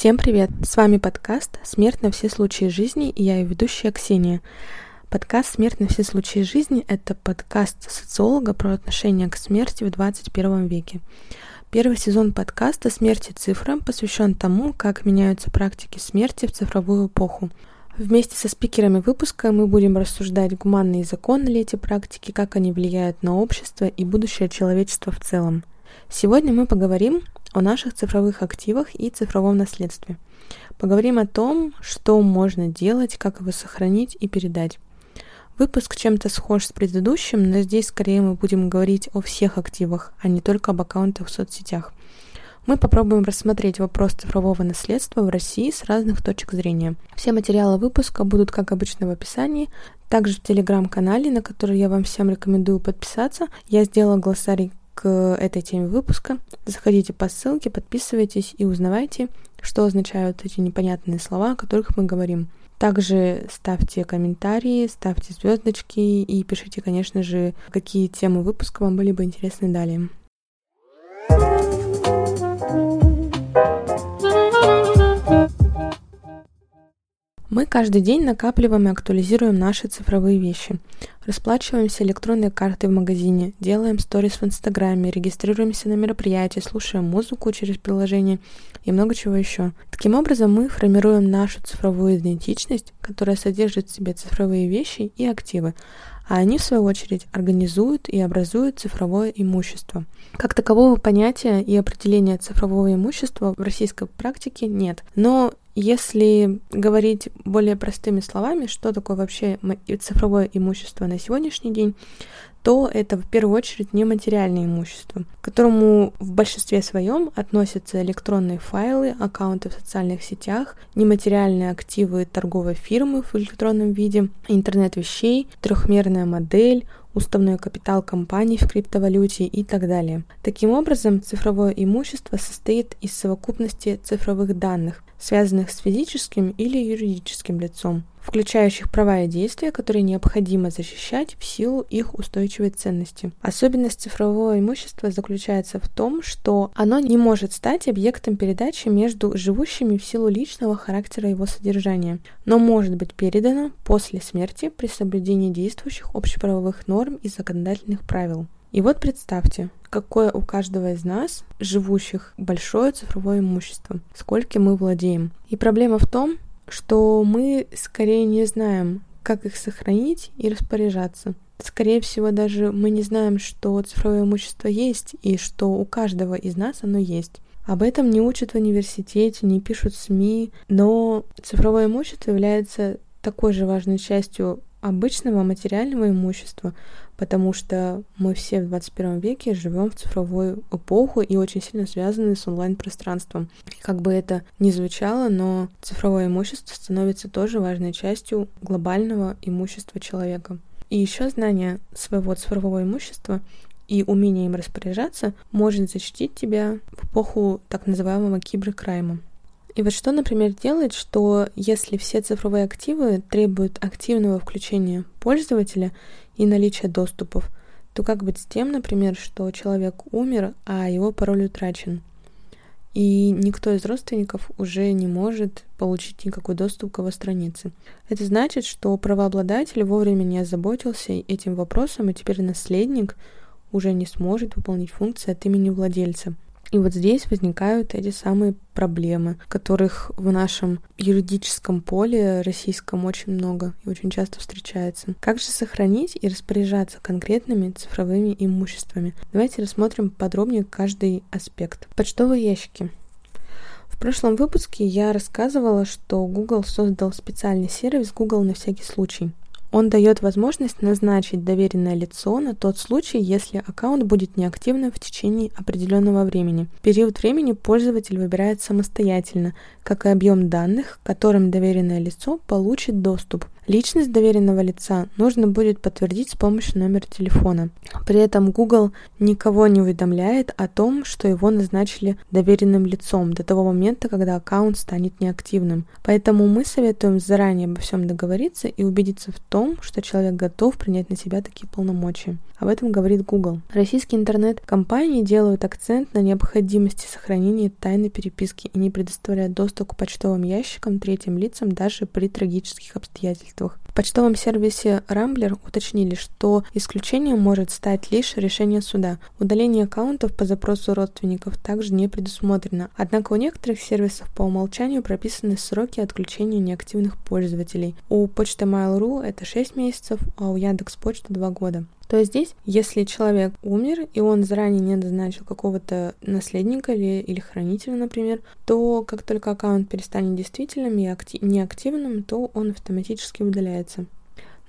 Всем привет! С вами подкаст «Смерть на все случаи жизни» и я ее ведущая Ксения. Подкаст «Смерть на все случаи жизни» — это подкаст социолога про отношение к смерти в 21 веке. Первый сезон подкаста «Смерти цифра» посвящен тому, как меняются практики смерти в цифровую эпоху. Вместе со спикерами выпуска мы будем рассуждать, гуманные законы ли эти практики, как они влияют на общество и будущее человечества в целом. Сегодня мы поговорим о наших цифровых активах и цифровом наследстве. Поговорим о том, что можно делать, как его сохранить и передать. Выпуск чем-то схож с предыдущим, но здесь скорее мы будем говорить о всех активах, а не только об аккаунтах в соцсетях. Мы попробуем рассмотреть вопрос цифрового наследства в России с разных точек зрения. Все материалы выпуска будут, как обычно, в описании. Также в телеграм-канале, на который я вам всем рекомендую подписаться, я сделала глоссарий к этой теме выпуска. Заходите по ссылке, подписывайтесь и узнавайте, что означают эти непонятные слова, о которых мы говорим. Также ставьте комментарии, ставьте звездочки и пишите, конечно же, какие темы выпуска вам были бы интересны далее. Мы каждый день накапливаем и актуализируем наши цифровые вещи. Расплачиваемся электронной картой в магазине, делаем сторис в Инстаграме, регистрируемся на мероприятия, слушаем музыку через приложение и много чего еще. Таким образом, мы формируем нашу цифровую идентичность, которая содержит в себе цифровые вещи и активы, а они, в свою очередь, организуют и образуют цифровое имущество. Как такового понятия и определения цифрового имущества в российской практике нет. Но если говорить более простыми словами, что такое вообще цифровое имущество на сегодняшний день, то это в первую очередь нематериальное имущество, к которому в большинстве своем относятся электронные файлы, аккаунты в социальных сетях, нематериальные активы торговой фирмы в электронном виде, интернет вещей, трехмерная модель, уставной капитал компаний в криптовалюте и так далее. Таким образом, цифровое имущество состоит из совокупности цифровых данных, связанных с физическим или юридическим лицом, включающих права и действия, которые необходимо защищать в силу их устойчивой ценности. Особенность цифрового имущества заключается в том, что оно не может стать объектом передачи между живущими в силу личного характера его содержания, но может быть передано после смерти при соблюдении действующих общеправовых норм и законодательных правил. И вот представьте, какое у каждого из нас, живущих, большое цифровое имущество, сколько мы владеем. И проблема в том, что мы скорее не знаем, как их сохранить и распоряжаться. Скорее всего, даже мы не знаем, что цифровое имущество есть и что у каждого из нас оно есть. Об этом не учат в университете, не пишут СМИ, но цифровое имущество является такой же важной частью обычного материального имущества, потому что мы все в 21 веке живем в цифровую эпоху и очень сильно связаны с онлайн-пространством. Как бы это ни звучало, но цифровое имущество становится тоже важной частью глобального имущества человека. И еще знание своего цифрового имущества и умение им распоряжаться может защитить тебя в эпоху так называемого киберкрайма. И вот что, например, делать, что если все цифровые активы требуют активного включения пользователя и наличия доступов, то как быть с тем, например, что человек умер, а его пароль утрачен? И никто из родственников уже не может получить никакой доступ к его странице. Это значит, что правообладатель вовремя не озаботился этим вопросом, и теперь наследник уже не сможет выполнить функции от имени владельца. И вот здесь возникают эти самые проблемы, которых в нашем юридическом поле российском очень много и очень часто встречается. Как же сохранить и распоряжаться конкретными цифровыми имуществами? Давайте рассмотрим подробнее каждый аспект. Почтовые ящики. В прошлом выпуске я рассказывала, что Google создал специальный сервис Google на всякий случай. Он дает возможность назначить доверенное лицо на тот случай, если аккаунт будет неактивным в течение определенного времени. Период времени пользователь выбирает самостоятельно, как и объем данных, к которым доверенное лицо получит доступ. Личность доверенного лица нужно будет подтвердить с помощью номера телефона. При этом Google никого не уведомляет о том, что его назначили доверенным лицом до того момента, когда аккаунт станет неактивным. Поэтому мы советуем заранее обо всем договориться и убедиться в том, что человек готов принять на себя такие полномочия. Об этом говорит Google. Российские интернет-компании делают акцент на необходимости сохранения тайны переписки и не предоставляют доступ к почтовым ящикам третьим лицам даже при трагических обстоятельствах обстоятельствах. В почтовом сервисе Rambler уточнили, что исключением может стать лишь решение суда. Удаление аккаунтов по запросу родственников также не предусмотрено. Однако у некоторых сервисов по умолчанию прописаны сроки отключения неактивных пользователей. У почты Mail.ru это 6 месяцев, а у Яндекс.Почты 2 года то здесь, если человек умер, и он заранее не назначил какого-то наследника или, или хранителя, например, то как только аккаунт перестанет действительным и актив, неактивным, то он автоматически удаляется.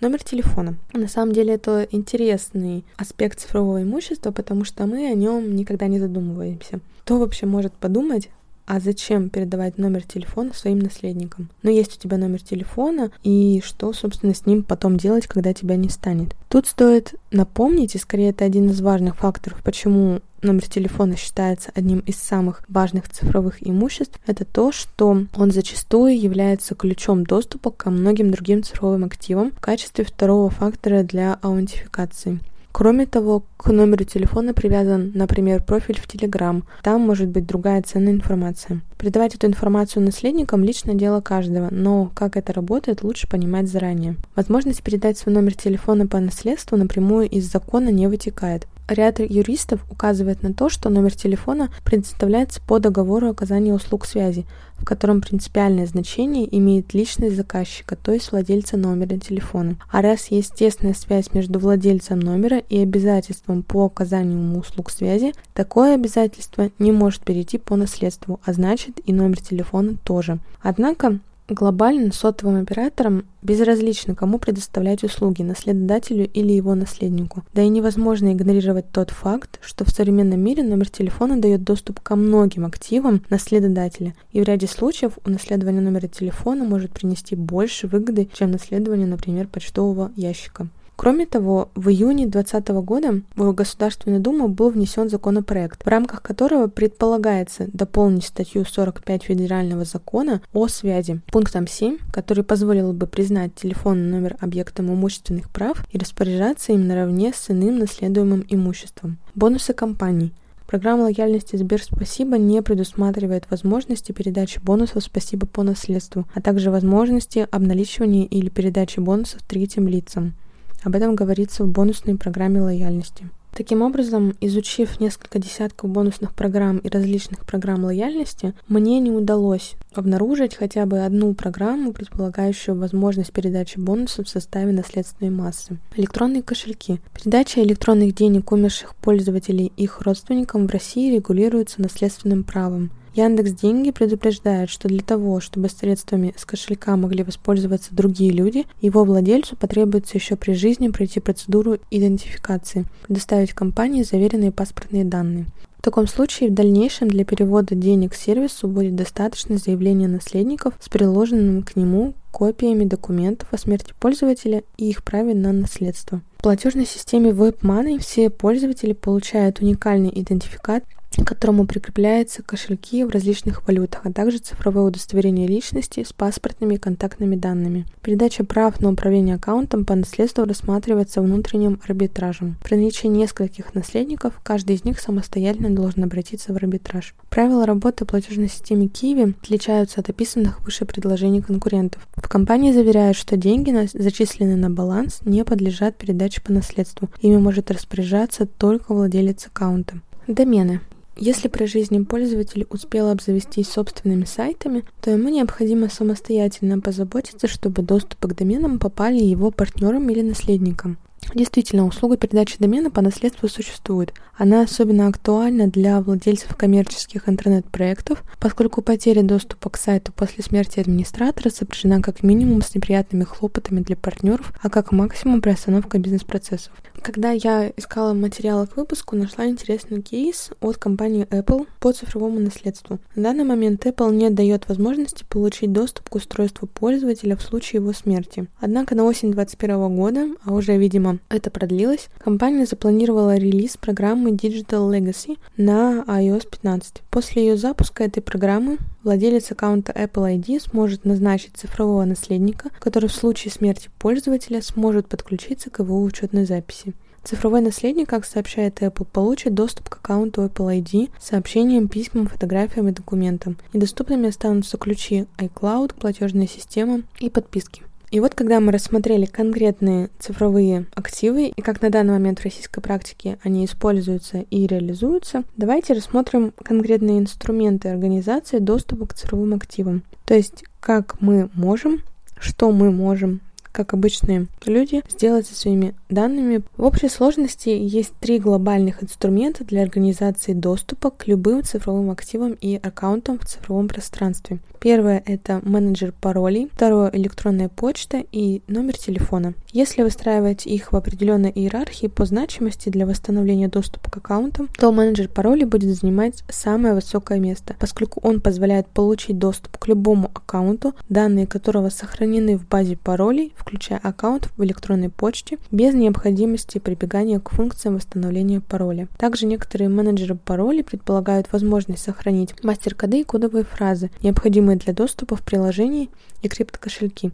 Номер телефона. На самом деле это интересный аспект цифрового имущества, потому что мы о нем никогда не задумываемся. Кто вообще может подумать, а зачем передавать номер телефона своим наследникам? Но ну, есть у тебя номер телефона, и что, собственно, с ним потом делать, когда тебя не станет? Тут стоит напомнить, и скорее это один из важных факторов, почему номер телефона считается одним из самых важных цифровых имуществ, это то, что он зачастую является ключом доступа ко многим другим цифровым активам в качестве второго фактора для аутентификации. Кроме того, к номеру телефона привязан, например, профиль в Telegram. Там может быть другая ценная информация. Передавать эту информацию наследникам – личное дело каждого, но как это работает, лучше понимать заранее. Возможность передать свой номер телефона по наследству напрямую из закона не вытекает. Ряд юристов указывает на то, что номер телефона предоставляется по договору оказания услуг связи, в котором принципиальное значение имеет личность заказчика, то есть владельца номера телефона. А раз есть тесная связь между владельцем номера и обязательством по оказанию ему услуг связи, такое обязательство не может перейти по наследству, а значит и номер телефона тоже. Однако Глобально сотовым операторам безразлично, кому предоставлять услуги, наследодателю или его наследнику. Да и невозможно игнорировать тот факт, что в современном мире номер телефона дает доступ ко многим активам наследодателя, и в ряде случаев унаследование номера телефона может принести больше выгоды, чем наследование, например, почтового ящика. Кроме того, в июне 2020 года в Государственную Думу был внесен законопроект, в рамках которого предполагается дополнить статью 45 Федерального закона о связи пунктом 7, который позволил бы признать телефонный номер объектом имущественных прав и распоряжаться им наравне с иным наследуемым имуществом. Бонусы компаний. Программа лояльности Сбер Спасибо не предусматривает возможности передачи бонусов Спасибо по наследству, а также возможности обналичивания или передачи бонусов третьим лицам. Об этом говорится в бонусной программе лояльности. Таким образом, изучив несколько десятков бонусных программ и различных программ лояльности, мне не удалось обнаружить хотя бы одну программу, предполагающую возможность передачи бонусов в составе наследственной массы. Электронные кошельки. Передача электронных денег умерших пользователей их родственникам в России регулируется наследственным правом. Яндекс Деньги предупреждает, что для того, чтобы средствами с кошелька могли воспользоваться другие люди, его владельцу потребуется еще при жизни пройти процедуру идентификации, предоставить компании заверенные паспортные данные. В таком случае в дальнейшем для перевода денег сервису будет достаточно заявления наследников с приложенными к нему копиями документов о смерти пользователя и их праве на наследство. В платежной системе WebMoney все пользователи получают уникальный идентификат к которому прикрепляются кошельки в различных валютах, а также цифровое удостоверение личности с паспортными и контактными данными. Передача прав на управление аккаунтом по наследству рассматривается внутренним арбитражем. При наличии нескольких наследников, каждый из них самостоятельно должен обратиться в арбитраж. Правила работы платежной системы Киви отличаются от описанных выше предложений конкурентов. В компании заверяют, что деньги, зачисленные на баланс, не подлежат передаче по наследству. Ими может распоряжаться только владелец аккаунта. Домены. Если при жизни пользователь успел обзавестись собственными сайтами, то ему необходимо самостоятельно позаботиться, чтобы доступы к доменам попали его партнерам или наследникам. Действительно, услуга передачи домена по наследству существует. Она особенно актуальна для владельцев коммерческих интернет-проектов, поскольку потеря доступа к сайту после смерти администратора сопряжена как минимум с неприятными хлопотами для партнеров, а как максимум приостановка бизнес-процессов. Когда я искала материалы к выпуску, нашла интересный кейс от компании Apple по цифровому наследству. На данный момент Apple не дает возможности получить доступ к устройству пользователя в случае его смерти. Однако на осень 2021 года, а уже, видимо, это продлилось, компания запланировала релиз программы Digital Legacy на iOS 15. После ее запуска этой программы владелец аккаунта Apple ID сможет назначить цифрового наследника, который в случае смерти пользователя сможет подключиться к его учетной записи. Цифровой наследник, как сообщает Apple, получит доступ к аккаунту Apple ID, сообщениям, письмам, фотографиям и документам. Недоступными останутся ключи iCloud, платежная система и подписки. И вот когда мы рассмотрели конкретные цифровые активы и как на данный момент в российской практике они используются и реализуются, давайте рассмотрим конкретные инструменты организации доступа к цифровым активам. То есть как мы можем, что мы можем как обычные люди, сделать со своими данными. В общей сложности есть три глобальных инструмента для организации доступа к любым цифровым активам и аккаунтам в цифровом пространстве. Первое — это менеджер паролей, второе — электронная почта и номер телефона. Если выстраивать их в определенной иерархии по значимости для восстановления доступа к аккаунтам, то менеджер паролей будет занимать самое высокое место, поскольку он позволяет получить доступ к любому аккаунту, данные которого сохранены в базе паролей, включая аккаунт в электронной почте, без необходимости прибегания к функциям восстановления пароля. Также некоторые менеджеры паролей предполагают возможность сохранить мастер-коды и кодовые фразы, необходимые необходимые для доступа в приложении и криптокошельки,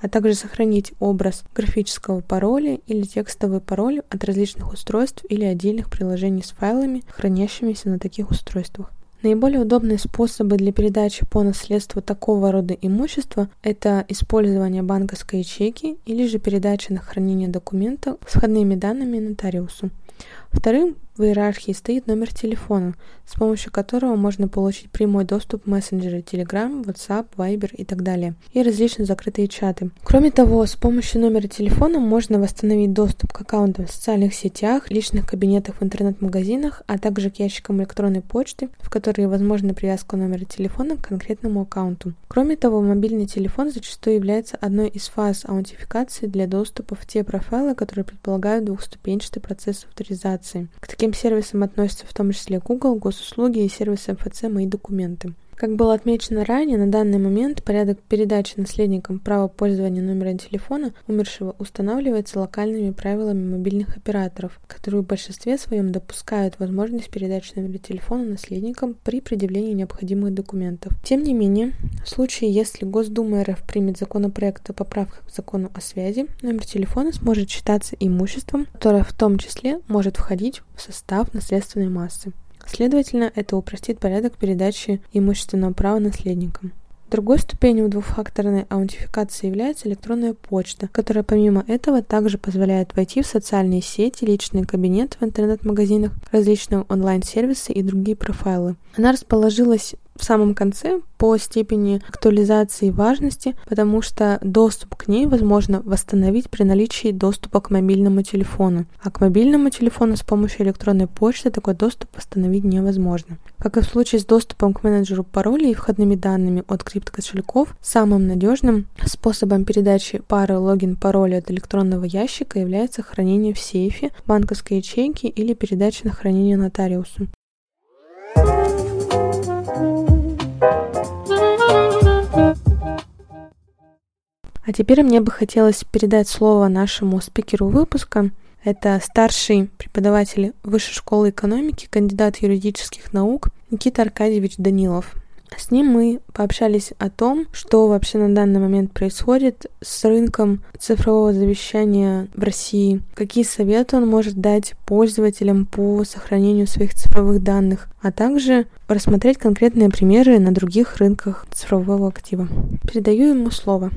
а также сохранить образ графического пароля или текстовый пароль от различных устройств или отдельных приложений с файлами, хранящимися на таких устройствах. Наиболее удобные способы для передачи по наследству такого рода имущества – это использование банковской ячейки или же передача на хранение документа с входными данными нотариусу. Вторым в иерархии стоит номер телефона, с помощью которого можно получить прямой доступ в мессенджеры Telegram, WhatsApp, Viber и так далее, и различные закрытые чаты. Кроме того, с помощью номера телефона можно восстановить доступ к аккаунтам в социальных сетях, личных кабинетах в интернет-магазинах, а также к ящикам электронной почты, в которые возможна привязка номера телефона к конкретному аккаунту. Кроме того, мобильный телефон зачастую является одной из фаз аутентификации для доступа в те профайлы, которые предполагают двухступенчатый процесс авторизации. К таким таким сервисам относятся в том числе Google, госуслуги и сервисы МФЦ «Мои документы». Как было отмечено ранее, на данный момент порядок передачи наследникам права пользования номера телефона умершего устанавливается локальными правилами мобильных операторов, которые в большинстве своем допускают возможность передачи номера телефона наследникам при предъявлении необходимых документов. Тем не менее, в случае, если Госдума РФ примет законопроект о поправках к закону о связи, номер телефона сможет считаться имуществом, которое в том числе может входить в состав наследственной массы. Следовательно, это упростит порядок передачи имущественного права наследникам. Другой ступенью двухфакторной аутентификации является электронная почта, которая помимо этого также позволяет войти в социальные сети, личные кабинеты в интернет-магазинах, различные онлайн-сервисы и другие профайлы. Она расположилась в самом конце по степени актуализации важности, потому что доступ к ней возможно восстановить при наличии доступа к мобильному телефону. А к мобильному телефону с помощью электронной почты такой доступ восстановить невозможно. Как и в случае с доступом к менеджеру паролей и входными данными от криптокошельков, самым надежным способом передачи пары логин-пароля от электронного ящика является хранение в сейфе, банковской ячейке или передача на хранение нотариусу. А теперь мне бы хотелось передать слово нашему спикеру выпуска. Это старший преподаватель Высшей школы экономики, кандидат юридических наук Никита Аркадьевич Данилов. С ним мы пообщались о том, что вообще на данный момент происходит с рынком цифрового завещания в России, какие советы он может дать пользователям по сохранению своих цифровых данных, а также рассмотреть конкретные примеры на других рынках цифрового актива. Передаю ему слово.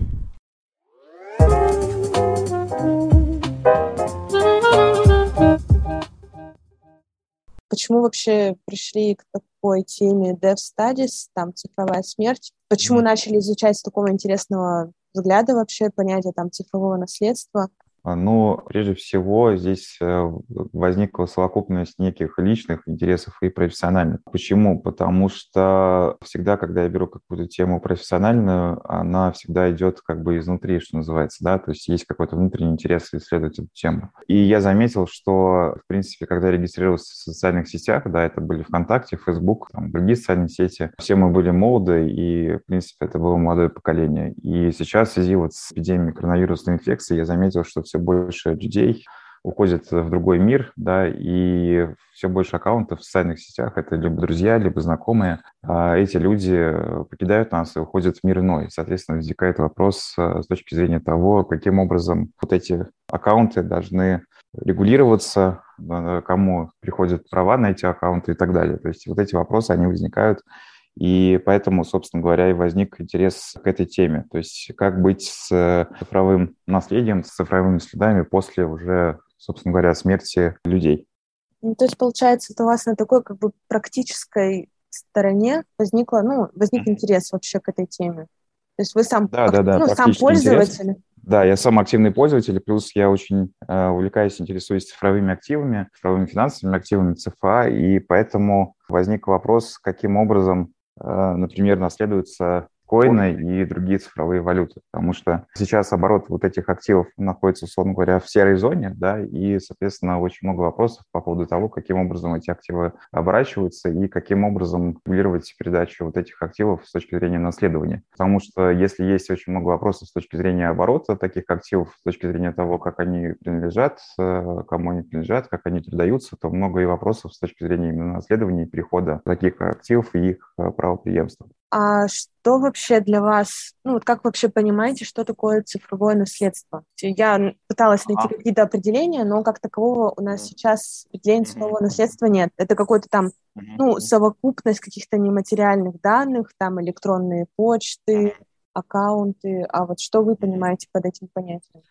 Почему вообще пришли к такой теме Dev Studies, там цифровая смерть? Почему начали изучать с такого интересного взгляда вообще понятие там цифрового наследства? А, ну, прежде всего, здесь э, возникла совокупность неких личных интересов и профессиональных. Почему? Потому что всегда, когда я беру какую-то тему профессиональную, она всегда идет как бы изнутри, что называется, да, то есть есть какой-то внутренний интерес исследовать эту тему. И я заметил, что, в принципе, когда я регистрировался в социальных сетях, да, это были ВКонтакте, Фейсбук, там, другие социальные сети, все мы были молоды, и, в принципе, это было молодое поколение. И сейчас в связи вот с эпидемией коронавирусной инфекции я заметил, что все больше людей уходит в другой мир, да, и все больше аккаунтов в социальных сетях, это либо друзья, либо знакомые, а эти люди покидают нас и уходят в мир иной. Соответственно, возникает вопрос э, с точки зрения того, каким образом вот эти аккаунты должны регулироваться, кому приходят права на эти аккаунты и так далее. То есть вот эти вопросы, они возникают и поэтому, собственно говоря, и возник интерес к этой теме. То есть как быть с цифровым наследием, с цифровыми следами после уже, собственно говоря, смерти людей. Ну, то есть, получается, это у вас на такой как бы практической стороне возникла, ну, возник интерес вообще к этой теме. То есть вы сам, да, да, да, ну, сам пользователь. Интерес. Да, я сам активный пользователь, плюс я очень э, увлекаюсь, интересуюсь цифровыми активами, цифровыми финансовыми активами ЦФА, и поэтому возник вопрос, каким образом например, наследуются биткоины и другие цифровые валюты, потому что сейчас оборот вот этих активов находится, условно говоря, в серой зоне, да, и, соответственно, очень много вопросов по поводу того, каким образом эти активы оборачиваются и каким образом регулировать передачу вот этих активов с точки зрения наследования. Потому что если есть очень много вопросов с точки зрения оборота таких активов, с точки зрения того, как они принадлежат, э, кому они принадлежат, как они передаются, то много и вопросов с точки зрения именно наследования и перехода таких активов и их э, правоприемства. А что вообще для вас, ну вот как вообще понимаете, что такое цифровое наследство? Я пыталась найти ага. какие-то определения, но как такового у нас сейчас определения цифрового наследства нет. Это какой-то там, ну, совокупность каких-то нематериальных данных, там электронные почты, аккаунты. А вот что вы понимаете под этим понятием?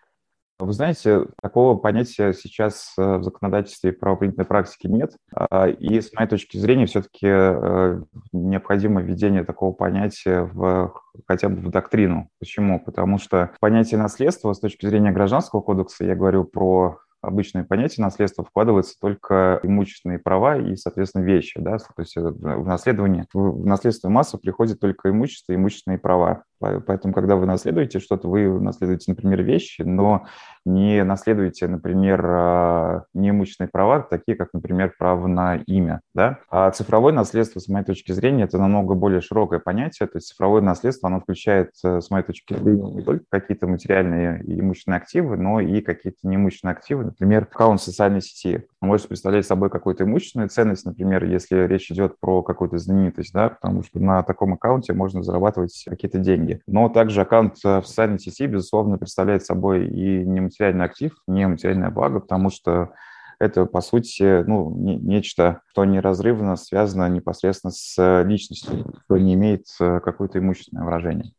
Вы знаете, такого понятия сейчас э, в законодательстве и правоприменительной практике нет. А, и с моей точки зрения все-таки э, необходимо введение такого понятия в, хотя бы в доктрину. Почему? Потому что понятие наследства с точки зрения Гражданского кодекса, я говорю про обычное понятие наследства вкладывается только имущественные права и, соответственно, вещи. Да? То есть э, в наследование, в наследство массу приходит только имущество и имущественные права. Поэтому, когда вы наследуете что-то, вы наследуете, например, вещи, но не наследуете, например, а, неимущественные права, такие как, например, право на имя. Да? А цифровое наследство, с моей точки зрения, это намного более широкое понятие. То есть цифровое наследство, оно включает, э, с моей точки зрения, не только какие-то материальные и имущественные активы, но и какие-то неимущественные активы, например, аккаунт социальной сети. Он может представлять собой какую-то имущественную ценность, например, если речь идет про какую-то знаменитость, да, потому что на таком аккаунте можно зарабатывать какие-то деньги деньги. Но также аккаунт в социальной сети, безусловно, представляет собой и нематериальный актив, нематериальное благо, потому что это, по сути, ну, не, нечто, что неразрывно связано непосредственно с личностью, что не имеет э, какое-то имущественное выражение.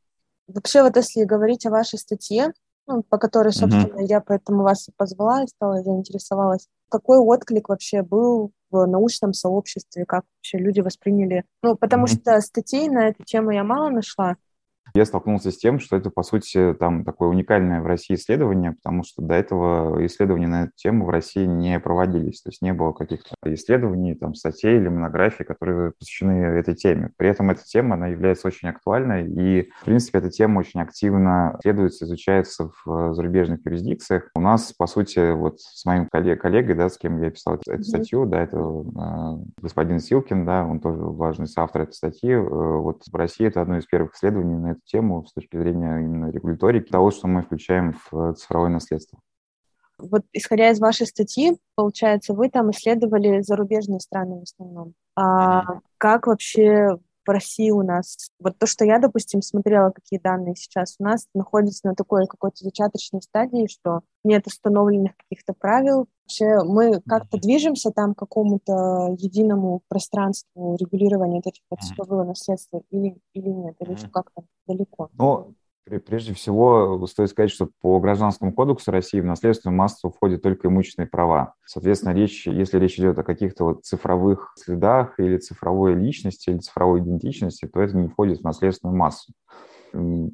Вообще, вот если говорить о вашей статье, ну, по которой, собственно, mm-hmm. я поэтому вас и позвала и стала заинтересовалась, какой отклик вообще был в научном сообществе, как вообще люди восприняли? Ну, потому mm-hmm. что статей на эту тему я мало нашла, я столкнулся с тем, что это, по сути, там такое уникальное в России исследование, потому что до этого исследования на эту тему в России не проводились, то есть не было каких-то исследований, там, статей или монографий, которые посвящены этой теме. При этом эта тема, она является очень актуальной, и, в принципе, эта тема очень активно исследуется, изучается в зарубежных юрисдикциях. У нас, по сути, вот с моим коллегой, да, с кем я писал эту статью, да, это э, господин Силкин, да, он тоже важный соавтор этой статьи. Э, вот в России это одно из первых исследований на эту тему с точки зрения именно регуляторики, того, что мы включаем в цифровое наследство. Вот исходя из вашей статьи, получается, вы там исследовали зарубежные страны в основном. А как вообще в России у нас, вот то, что я, допустим, смотрела, какие данные сейчас у нас находятся на такой какой-то зачаточной стадии, что нет установленных каких-то правил. Вообще мы как-то движемся там к какому-то единому пространству регулирования вот этих вот цифрового наследства или, или нет, или еще как-то далеко? Ну, Прежде всего, стоит сказать, что по Гражданскому кодексу России в наследственную массу входят только имущественные права. Соответственно, речь, если речь идет о каких-то вот цифровых следах или цифровой личности, или цифровой идентичности, то это не входит в наследственную массу.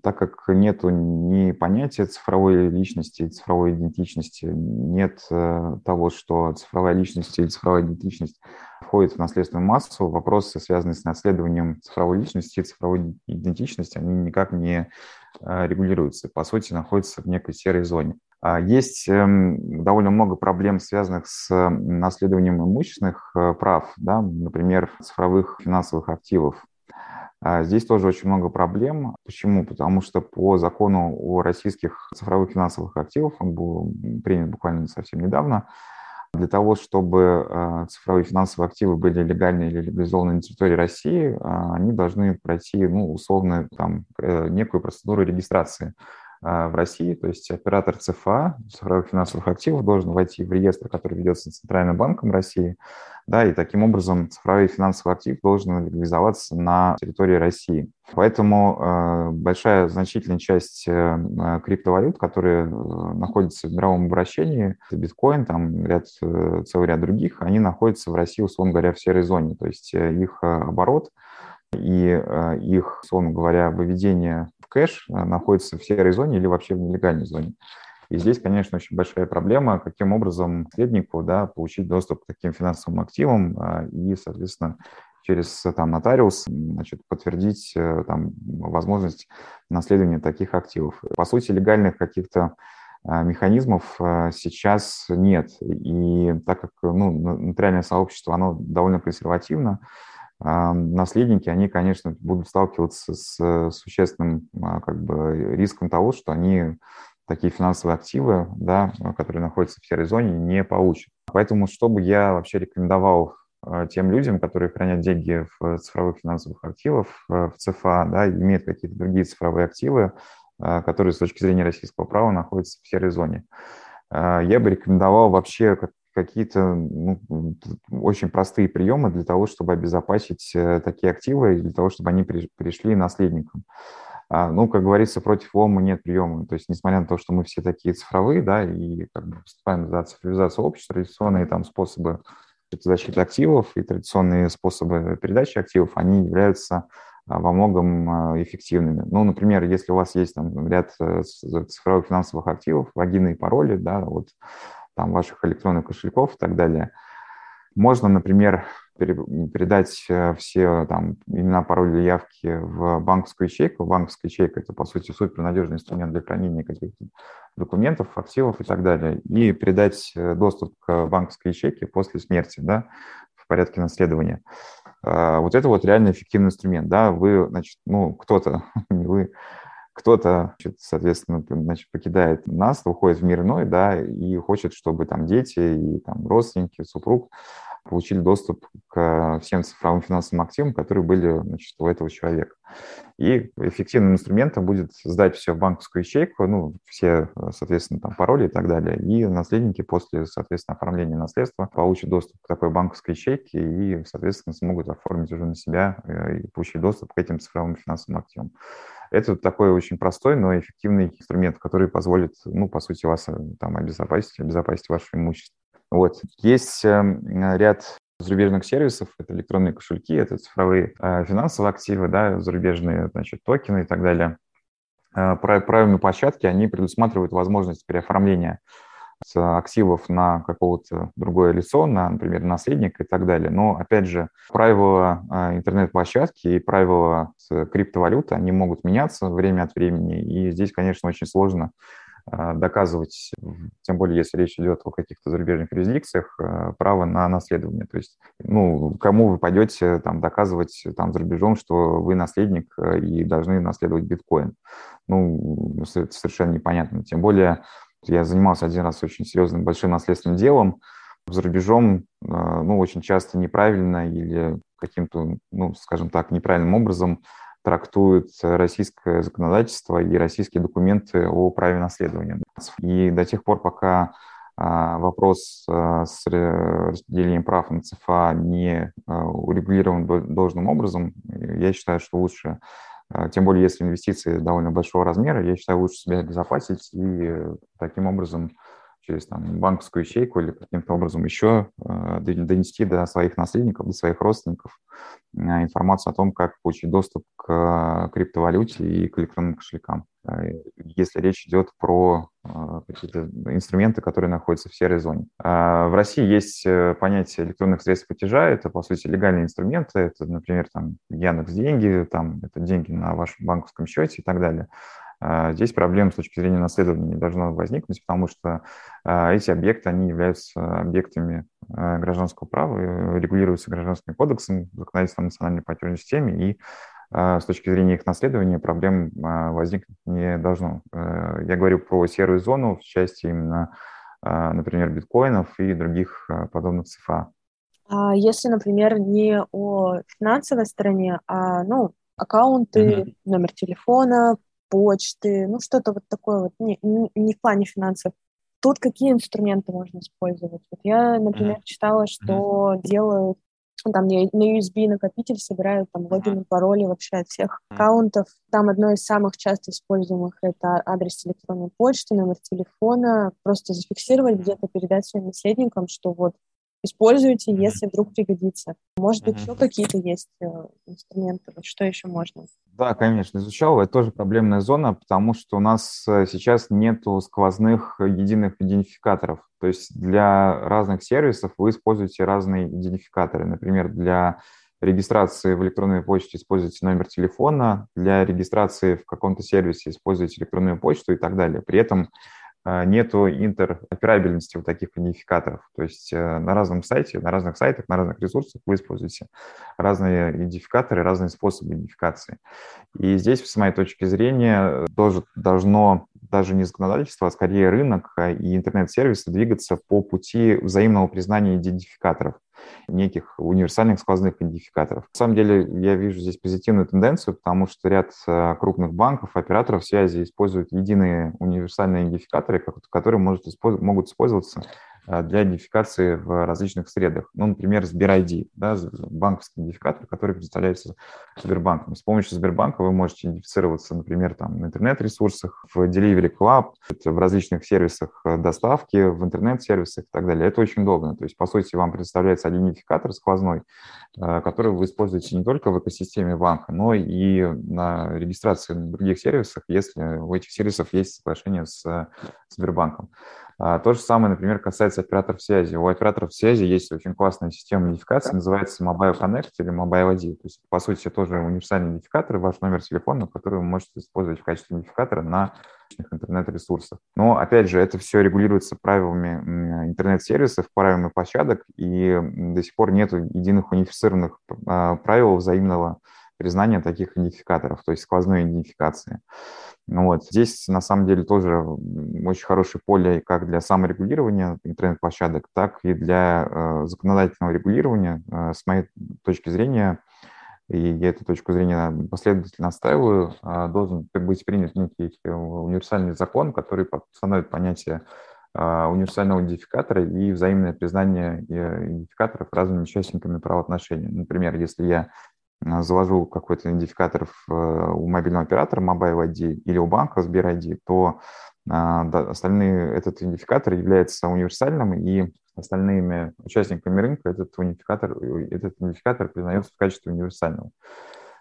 Так как нету ни понятия цифровой личности, цифровой идентичности, нет э, того, что цифровая личность или цифровая идентичность входит в наследственную массу, вопросы, связанные с наследованием цифровой личности и цифровой идентичности, они никак не э, регулируются, по сути, находятся в некой серой зоне. А есть эм, довольно много проблем, связанных с наследованием имущественных э, прав, да, например, цифровых финансовых активов. А здесь тоже очень много проблем. Почему? Потому что по закону о российских цифровых финансовых активах, он был принят буквально совсем недавно, для того, чтобы э, цифровые финансовые активы были легальны или легализованы на территории России, э, они должны пройти, ну, условно, там, э, некую процедуру регистрации в России, то есть оператор ЦФА, цифровых финансовых активов, должен войти в реестр, который ведется Центральным банком России, да, и таким образом цифровой финансовый актив должен легализоваться на территории России. Поэтому э, большая значительная часть э, криптовалют, которые э, находятся в мировом обращении, это биткоин, там ряд, э, целый ряд других, они находятся в России, условно говоря, в серой зоне, то есть э, их э, оборот и э, их, условно говоря, выведение кэш э, находится в серой зоне или вообще в нелегальной зоне. И здесь, конечно, очень большая проблема, каким образом наследнику да, получить доступ к таким финансовым активам а, и, соответственно, через там, нотариус значит, подтвердить э, там, возможность наследования таких активов. По сути, легальных каких-то а, механизмов а, сейчас нет. И так как ну, нотариальное сообщество, оно довольно консервативно, наследники, они, конечно, будут сталкиваться с существенным как бы, риском того, что они такие финансовые активы, да, которые находятся в серой зоне, не получат. Поэтому, что бы я вообще рекомендовал э, тем людям, которые хранят деньги в цифровых финансовых активах, э, в ЦФА, да, имеют какие-то другие цифровые активы, которые с точки зрения российского права находятся в серой зоне. Я бы рекомендовал вообще какие-то ну, очень простые приемы для того, чтобы обезопасить такие активы, для того, чтобы они пришли наследникам. А, ну, как говорится, против лома нет приема. То есть, несмотря на то, что мы все такие цифровые, да, и как бы выступаем за цифровизацию общества, традиционные там способы защиты активов и традиционные способы передачи активов, они являются а, во многом а, эффективными. Ну, например, если у вас есть там ряд э, цифровых финансовых активов, логины пароли, да, вот там ваших электронных кошельков и так далее, можно, например, передать э, все там имена, пароли, явки в банковскую ячейку. Банковская ячейка – это, по сути, супернадежный инструмент для хранения каких-то документов, активов и так далее. И передать э, доступ к банковской ячейке после смерти, да, в порядке наследования. А, вот это вот реально эффективный инструмент, да, вы, значит, ну, кто-то, вы, кто-то, соответственно, значит, покидает нас, уходит в мир иной, да, и хочет, чтобы там дети и там родственники, супруг получили доступ к всем цифровым финансовым активам, которые были значит, у этого человека. И эффективным инструментом будет сдать все в банковскую ячейку, ну, все, соответственно, там пароли и так далее. И наследники после, соответственно, оформления наследства получат доступ к такой банковской ячейке и, соответственно, смогут оформить уже на себя э, и получить доступ к этим цифровым финансовым активам. Это такой очень простой, но эффективный инструмент, который позволит, ну, по сути, вас э, там обезопасить, обезопасить ваше имущество. Вот. Есть эм, ряд зарубежных сервисов, это электронные кошельки, это цифровые э, финансовые активы, да, зарубежные, значит, токены и так далее. Э, правильные площадки, они предусматривают возможность переоформления с активов на какого-то другое лицо, на, например, наследника и так далее. Но, опять же, правила э, интернет-площадки и правила криптовалюты, они могут меняться время от времени, и здесь, конечно, очень сложно доказывать, тем более если речь идет о каких-то зарубежных юрисдикциях, а, право на наследование. То есть, ну, кому вы пойдете там доказывать там за рубежом, что вы наследник а, и должны наследовать биткоин? Ну, совершенно непонятно. Тем более, я занимался один раз очень серьезным большим наследственным делом, за рубежом, ну, очень часто неправильно или каким-то, ну, скажем так, неправильным образом трактуют российское законодательство и российские документы о праве наследования. И до тех пор, пока а, вопрос а, с распределением прав на ЦФА не а, урегулирован должным образом, я считаю, что лучше, тем более если инвестиции довольно большого размера, я считаю, лучше себя обезопасить и таким образом через там, банковскую ячейку или каким-то образом еще э, донести до своих наследников, до своих родственников э, информацию о том, как получить доступ к криптовалюте и к электронным кошелькам, если речь идет про какие-то инструменты, которые находятся в серой зоне. В России есть понятие электронных средств платежа, это, по сути, легальные инструменты, это, например, там, Яндекс деньги, там, это деньги на вашем банковском счете и так далее. А, здесь проблем с точки зрения наследования не должно возникнуть, потому что а, эти объекты, они являются объектами а, гражданского права, регулируются гражданским кодексом, законодательством национальной платежной системе, и с точки зрения их наследования проблем возникнуть не должно. Я говорю про серую зону в части именно, например, биткоинов и других подобных ЦФА. А если, например, не о финансовой стороне, а ну, аккаунты, mm-hmm. номер телефона, почты, ну что-то вот такое вот, не, не в плане финансов. Тут какие инструменты можно использовать? Вот я, например, mm-hmm. читала, что mm-hmm. делают ну, там на USB накопитель собирают там логин и пароли вообще от всех аккаунтов. Там одно из самых часто используемых это адрес электронной почты, номер телефона. Просто зафиксировать где-то, передать своим наследникам, что вот используйте, если вдруг пригодится. Может быть, еще какие-то есть э, инструменты, вот что еще можно? Да, конечно, изучал. Это тоже проблемная зона, потому что у нас э, сейчас нету сквозных единых идентификаторов. То есть для разных сервисов вы используете разные идентификаторы. Например, для регистрации в электронной почте используете номер телефона, для регистрации в каком-то сервисе используете электронную почту и так далее. При этом нету интероперабельности вот таких идентификаторов. То есть э, на разном сайте, на разных сайтах, на разных ресурсах вы используете разные идентификаторы, разные способы идентификации. И здесь, с моей точки зрения, тоже должно даже не законодательство, а скорее рынок и интернет-сервисы двигаться по пути взаимного признания идентификаторов неких универсальных сквозных идентификаторов. На самом деле я вижу здесь позитивную тенденцию, потому что ряд э, крупных банков, операторов связи используют единые универсальные идентификаторы, которые может, могут использоваться для идентификации в различных средах. Ну, например, Сбер-ID, да, банковский идентификатор, который предоставляется Сбербанком. С помощью Сбербанка вы можете идентифицироваться, например, там, на интернет-ресурсах, в Delivery Club, в различных сервисах доставки, в интернет-сервисах и так далее. Это очень удобно. То есть, по сути, вам предоставляется один идентификатор сквозной, а, который вы используете не только в экосистеме банка, но и на регистрации на других сервисах, если у этих сервисов есть соглашение с Сбербанком. А, то же самое, например, касается операторов связи. У операторов связи есть очень классная система идентификации, называется Mobile Connect или Mobile ID. То есть, по сути, тоже универсальный идентификатор, ваш номер телефона, который вы можете использовать в качестве идентификатора на интернет-ресурсах. Но, опять же, это все регулируется правилами интернет-сервисов, правилами площадок, и до сих пор нет единых унифицированных а, правил взаимного признания таких идентификаторов, то есть сквозной идентификации. Вот. Здесь, на самом деле, тоже очень хорошее поле как для саморегулирования интернет-площадок, так и для э, законодательного регулирования. Э, с моей точки зрения, и я эту точку зрения последовательно отстаиваю, э, должен быть принят некий универсальный закон, который установит понятие э, универсального идентификатора и взаимное признание э, идентификаторов разными участниками правоотношений. Например, если я Э, завожу какой-то идентификатор э, у мобильного оператора, Mobile ID, или у банка Сбер ID, то да, остальные, этот идентификатор является универсальным, и остальными участниками рынка этот идентификатор, этот идентификатор признается в качестве универсального.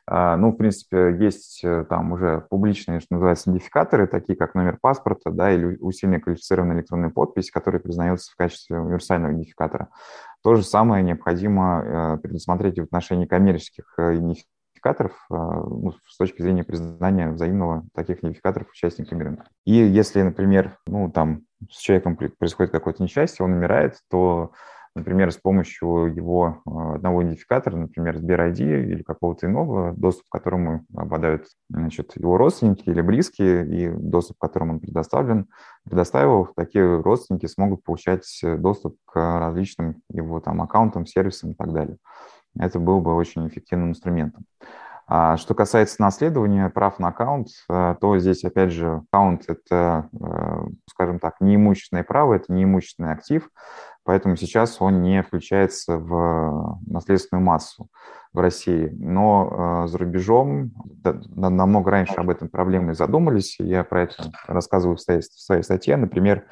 А, ну, в принципе, есть э, там уже публичные, что называется, идентификаторы, такие как номер паспорта, да, или усиленная квалифицированная электронная подпись, которые признаются в качестве универсального идентификатора. То же самое необходимо э, предусмотреть в отношении коммерческих э, идентификаторов ну, с точки зрения признания взаимного таких идентификаторов участниками рынка. И если, например, ну, там с человеком происходит какое-то несчастье, он умирает, то например, с помощью его э, одного идентификатора, например, Сбер-ID или какого-то иного, доступ к которому обладают значит, его родственники или близкие, и доступ к которому он предоставлен, предоставил, такие родственники смогут получать доступ к различным его там аккаунтам, сервисам и так далее. Это был бы очень эффективным инструментом. А что касается наследования прав на аккаунт, э, то здесь, опять же, аккаунт – это, э, скажем так, неимущественное право, это неимущественный актив, поэтому сейчас он не включается в наследственную массу в России. Но э, за рубежом намного раньше об этом проблемы задумались, я про это рассказываю в своей, в своей статье. Например,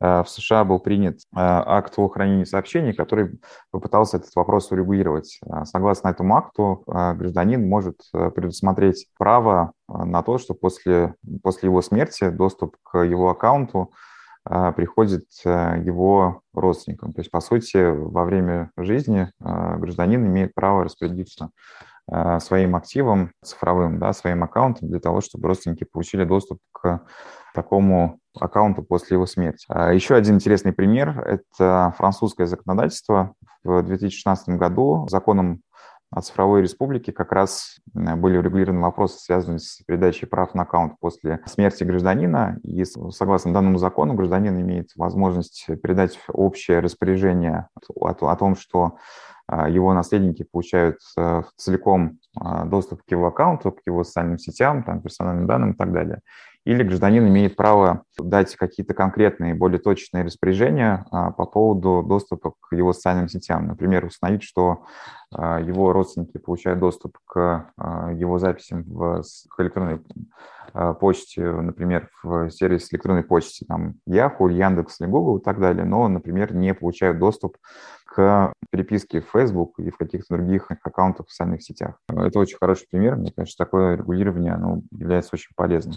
в США был принят акт о хранении сообщений, который попытался этот вопрос урегулировать. Согласно этому акту, гражданин может предусмотреть право на то, что после, после его смерти доступ к его аккаунту приходит его родственникам. То есть, по сути, во время жизни гражданин имеет право распорядиться своим активом цифровым, да, своим аккаунтом для того, чтобы родственники получили доступ к такому аккаунту после его смерти. А еще один интересный пример – это французское законодательство. В 2016 году законом цифровой республике как раз э, были урегулированы вопросы, связанные с передачей прав на аккаунт после смерти гражданина. И согласно данному закону гражданин имеет возможность передать общее распоряжение о, о том, что а, его наследники получают э, целиком доступ к его аккаунту, к его социальным сетям, там, персональным данным и так далее. Или гражданин имеет право дать какие-то конкретные, более точные распоряжения а, по поводу доступа к его социальным сетям. Например, установить, что его родственники получают доступ к его записям в электронной почте, например, в сервис электронной почты, там, Yahoo, Яндекс или Google и так далее, но, например, не получают доступ к переписке в Facebook и в каких-то других аккаунтах в социальных сетях. Это очень хороший пример. Мне кажется, такое регулирование оно является очень полезным.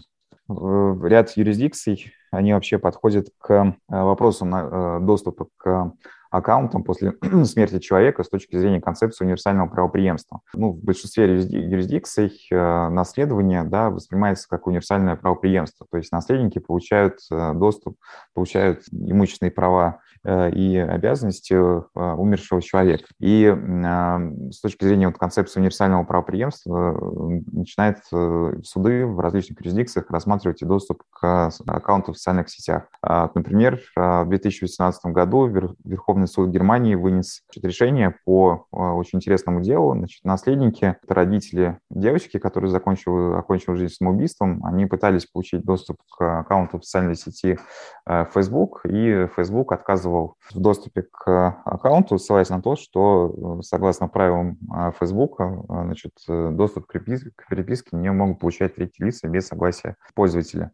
Ряд юрисдикций, они вообще подходят к э, вопросам э, доступа к аккаунтом после смерти человека с точки зрения концепции универсального правоприемства. Ну, в большинстве юрисдикций э, наследование да, воспринимается как универсальное правоприемство, то есть наследники получают э, доступ, получают имущественные права э, и обязанности умершего человека. И с точки зрения вот концепции универсального правоприемства начинают суды в различных юрисдикциях рассматривать и доступ к аккаунту в социальных сетях. Например, в 2018 году Верховный Верховный суд Германии вынес решение по а, очень интересному делу. Значит, наследники, это родители девочки, которая закончила, окончила жизнь самоубийством, они пытались получить доступ к аккаунту в социальной сети а, Facebook, и Facebook отказывал в доступе к аккаунту, ссылаясь на то, что согласно правилам а, Facebook, значит, доступ к переписке, не могут получать третьи лица без согласия пользователя.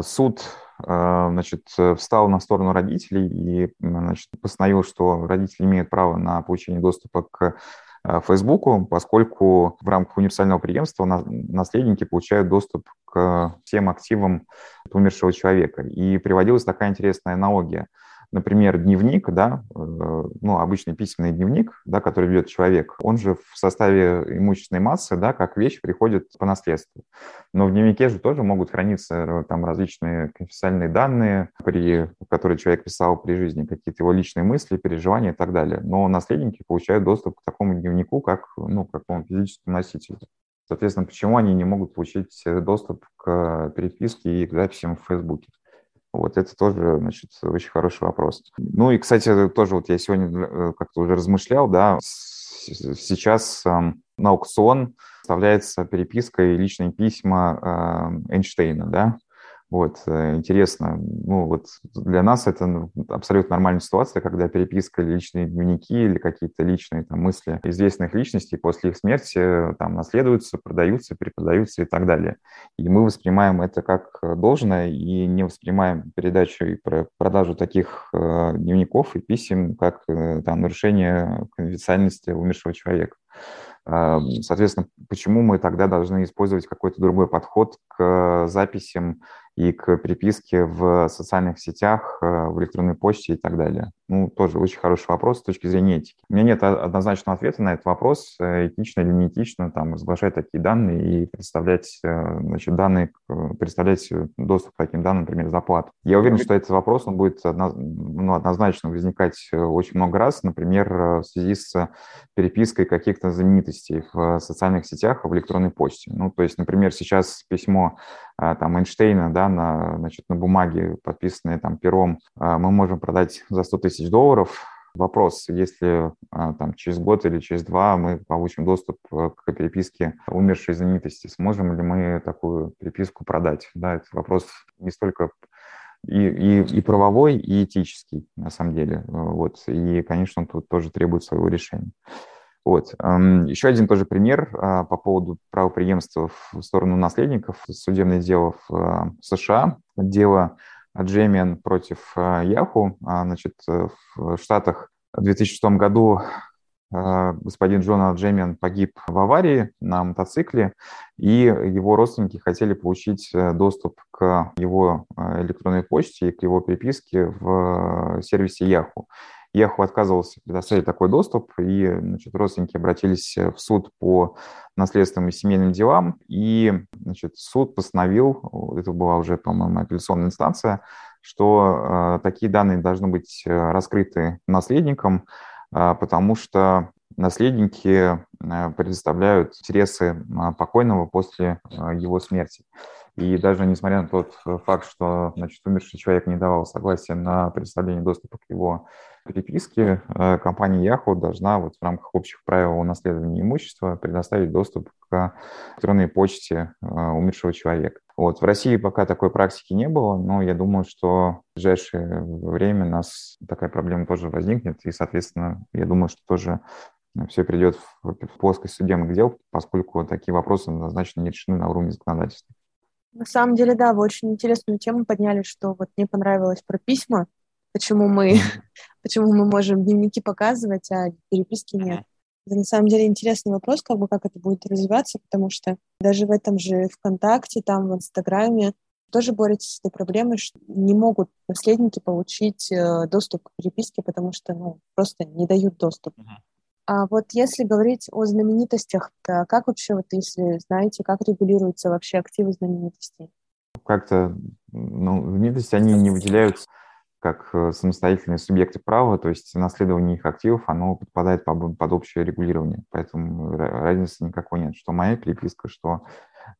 Суд Э, значит, встал на сторону родителей и значит, постановил, что родители имеют право на получение доступа к э, Фейсбуку, поскольку в рамках универсального преемства наследники получают доступ к всем активам умершего человека. И приводилась такая интересная аналогия – например, дневник, да, э, ну, обычный письменный дневник, да, который ведет человек, он же в составе имущественной массы, да, как вещь приходит по наследству. Но в дневнике же тоже могут храниться э, там различные конфиденциальные данные, при, которые человек писал при жизни, какие-то его личные мысли, переживания и так далее. Но наследники получают доступ к такому дневнику, как, ну, к какому физическому носителю. Соответственно, почему они не могут получить доступ к переписке и к записям в Фейсбуке? Вот это тоже, значит, очень хороший вопрос. Ну и, кстати, тоже вот я сегодня э, как-то уже размышлял, да, сейчас на аукцион вставляется переписка и личные письма Эйнштейна, да, вот, э, интересно, ну вот для нас это ну, абсолютно нормальная ситуация, когда переписка личные дневники или какие-то личные там, мысли известных личностей после их смерти э, там наследуются, продаются, перепродаются и так далее. И мы воспринимаем это как должное и не воспринимаем передачу и продажу таких э, дневников и писем как э, там, нарушение конфиденциальности умершего человека. Соответственно, почему мы тогда должны использовать какой-то другой подход к записям и к переписке в социальных сетях, э, в электронной почте и так далее? Ну, тоже очень хороший вопрос с точки зрения этики. У меня нет однозначного ответа на этот вопрос, э, этично или не этично там разглашать такие данные и представлять, э, значит, данные, представлять доступ к таким данным, например, за плату. Я уверен, что этот вопрос он будет ну, однозначно возникать очень много раз, например, в связи с перепиской каких-то знаменитостей в социальных сетях, в электронной почте. Ну, то есть, например, сейчас письмо там Эйнштейна, да, на, значит, на бумаге, подписанные там пером, а, мы можем продать за 100 тысяч долларов. Вопрос, если а, там, через год или через два мы получим доступ э, к переписке умершей знаменитости, сможем ли мы такую переписку продать? Да, это вопрос не столько и, и, и правовой, и этический, на самом деле. Вот. И, конечно, он тут тоже требует своего решения. Вот. Еще один тоже пример а, по поводу правоприемства в сторону наследников. Судебное дело в а, США. Дело Adjemian против Yahoo. Значит, в Штатах в 2006 году господин Джон Джемин погиб в аварии на мотоцикле, и его родственники хотели получить доступ к его электронной почте и к его переписке в сервисе Yahoo. Yahoo отказывался предоставить такой доступ, и значит, родственники обратились в суд по наследственным и семейным делам, и значит, суд постановил, это была уже, по-моему, апелляционная инстанция, что э, такие данные должны быть э, раскрыты наследникам, э, потому что наследники э, предоставляют интересы покойного после его смерти. И даже несмотря на тот факт, что значит, умерший человек не давал согласия на предоставление доступа к его переписке, э, компания Yahoo должна вот в рамках общих правил о наследовании имущества предоставить доступ к электронной почте э, умершего человека. Вот. В России пока такой практики не было, но я думаю, что в ближайшее время у нас такая проблема тоже возникнет, и, соответственно, я думаю, что тоже все придет в плоскость судебных дел, поскольку такие вопросы однозначно не решены на уровне законодательства. На самом деле, да, вы очень интересную тему подняли, что вот мне понравилось про письма, почему мы, почему мы можем дневники показывать, а переписки нет. Это на самом деле интересный вопрос, как бы как это будет развиваться, потому что даже в этом же ВКонтакте, там в Инстаграме тоже борются с этой проблемой, что не могут наследники получить э, доступ к переписке, потому что ну, просто не дают доступ. Uh-huh. А вот если говорить о знаменитостях, то как вообще, вот если знаете, как регулируются вообще активы знаменитостей? Как-то, ну, знаменитости, они не выделяются как э, самостоятельные субъекты права, то есть наследование их активов, оно подпадает под, общее регулирование, поэтому разницы никакой нет, что моя переписка, что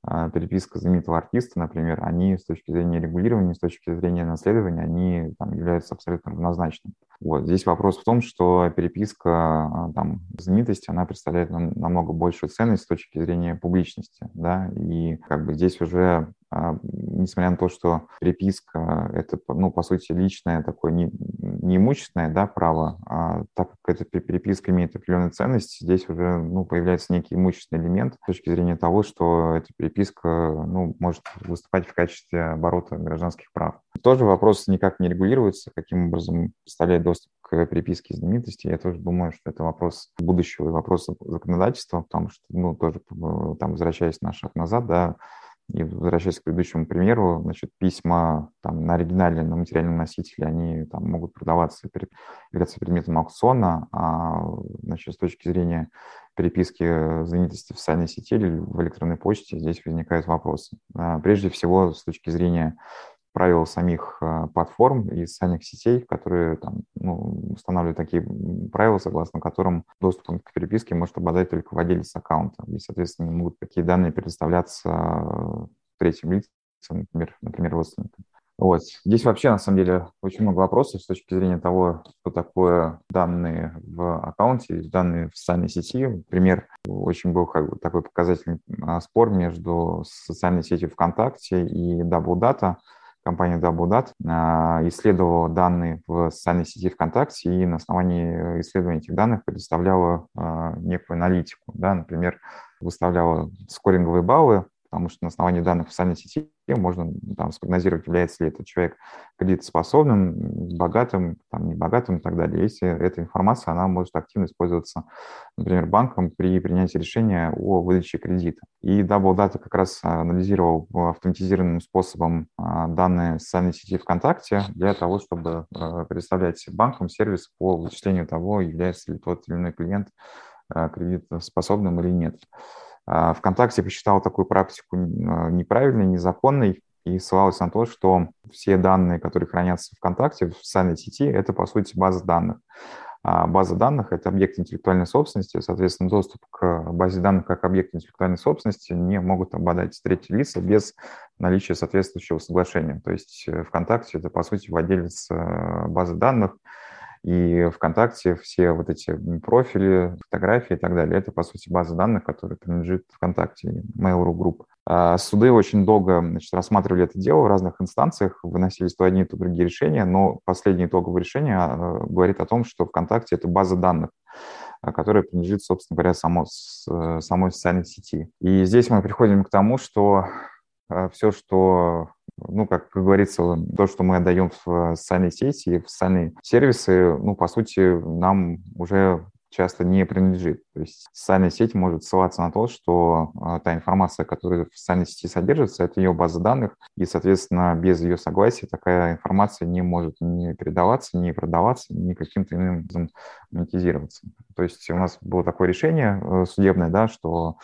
а, переписка знаменитого артиста, например, они с точки зрения регулирования, с точки зрения наследования, они там, являются абсолютно равнозначными. Вот. Здесь вопрос в том, что переписка а, там, знаменитости, она представляет нам, намного большую ценность с точки зрения публичности, да, и как бы здесь уже несмотря на то, что переписка – это, ну, по сути, личное такое не, не да, право, а так как эта переписка имеет определенную ценность, здесь уже ну, появляется некий имущественный элемент с точки зрения того, что эта переписка ну, может выступать в качестве оборота гражданских прав. Тоже вопрос никак не регулируется, каким образом представляет доступ к переписке знаменитостей. Я тоже думаю, что это вопрос будущего и вопрос законодательства, потому что, ну, тоже там, возвращаясь на шаг назад, да, и возвращаясь к предыдущему примеру, значит, письма там, на оригинале, на материальном носителе, они там, могут продаваться, являться предметом аукциона, а значит, с точки зрения переписки знаменитости в социальной сети или в электронной почте здесь возникают вопросы. А, прежде всего, с точки зрения правил самих а, платформ и социальных сетей, которые там, ну, устанавливают такие правила, согласно которым доступом к переписке может обладать только владелец аккаунта. И, соответственно, могут такие данные предоставляться а, третьим лицам, например, например родственникам. Вот. Здесь вообще, на самом деле, очень много вопросов с точки зрения того, что такое данные в аккаунте, данные в социальной сети. Пример, очень был такой показательный спор между социальной сетью ВКонтакте и Double Data – компания DoubleDat а, исследовала данные в социальной сети ВКонтакте и на основании исследования этих данных предоставляла а, некую аналитику. Да, например, выставляла скоринговые баллы потому что на основании данных в социальной сети можно там, спрогнозировать, является ли этот человек кредитоспособным, богатым, там, небогатым и так далее. Если эта информация, она может активно использоваться, например, банком при принятии решения о выдаче кредита. И Double Data как раз анализировал автоматизированным способом а, данные социальной сети ВКонтакте для того, чтобы а, предоставлять банкам сервис по вычислению того, является ли тот или иной клиент а, кредитоспособным или нет. А, ВКонтакте посчитал такую практику а, неправильной, незаконной и ссылалась на то, что все данные, которые хранятся ВКонтакте, в социальной сети, это, по сути, база данных. А база данных – это объект интеллектуальной собственности, соответственно, доступ к базе данных как объект интеллектуальной собственности не могут обладать третьи лица без наличия соответствующего соглашения. То есть э, ВКонтакте – это, по сути, владелец э, базы данных, и ВКонтакте все вот эти профили, фотографии и так далее, это, по сути, база данных, которая принадлежит ВКонтакте, Mail.ru Group. А суды очень долго значит, рассматривали это дело в разных инстанциях, выносились то одни, то другие решения, но последнее итоговое решение говорит о том, что ВКонтакте – это база данных, а, которая принадлежит, собственно говоря, само, самой социальной сети. И здесь мы приходим к тому, что все, что ну, как говорится, то, что мы отдаем в социальные сети в социальные сервисы, ну, по сути, нам уже часто не принадлежит. То есть социальная сеть может ссылаться на то, что э, та информация, которая в социальной сети содержится, это ее база данных, и, соответственно, без ее согласия такая информация не может не передаваться, не продаваться, ни каким-то иным образом монетизироваться. То есть у нас было такое решение э, судебное, да, что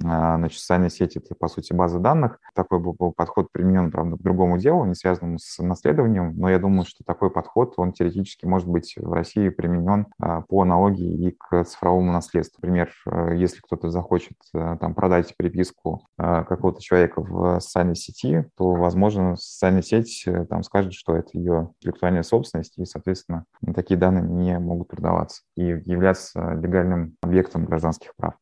значит, социальные сети — это, по сути, база данных. Такой был подход применен, правда, к другому делу, не связанному с наследованием, но я думаю, что такой подход, он теоретически может быть в России применен а, по аналогии и к цифровому наследству. Например, э, если кто-то захочет э, там, продать переписку э, какого-то человека в социальной сети, то, возможно, социальная сеть там скажет, что это ее интеллектуальная собственность, и, соответственно, такие данные не могут продаваться и являться легальным объектом гражданских прав.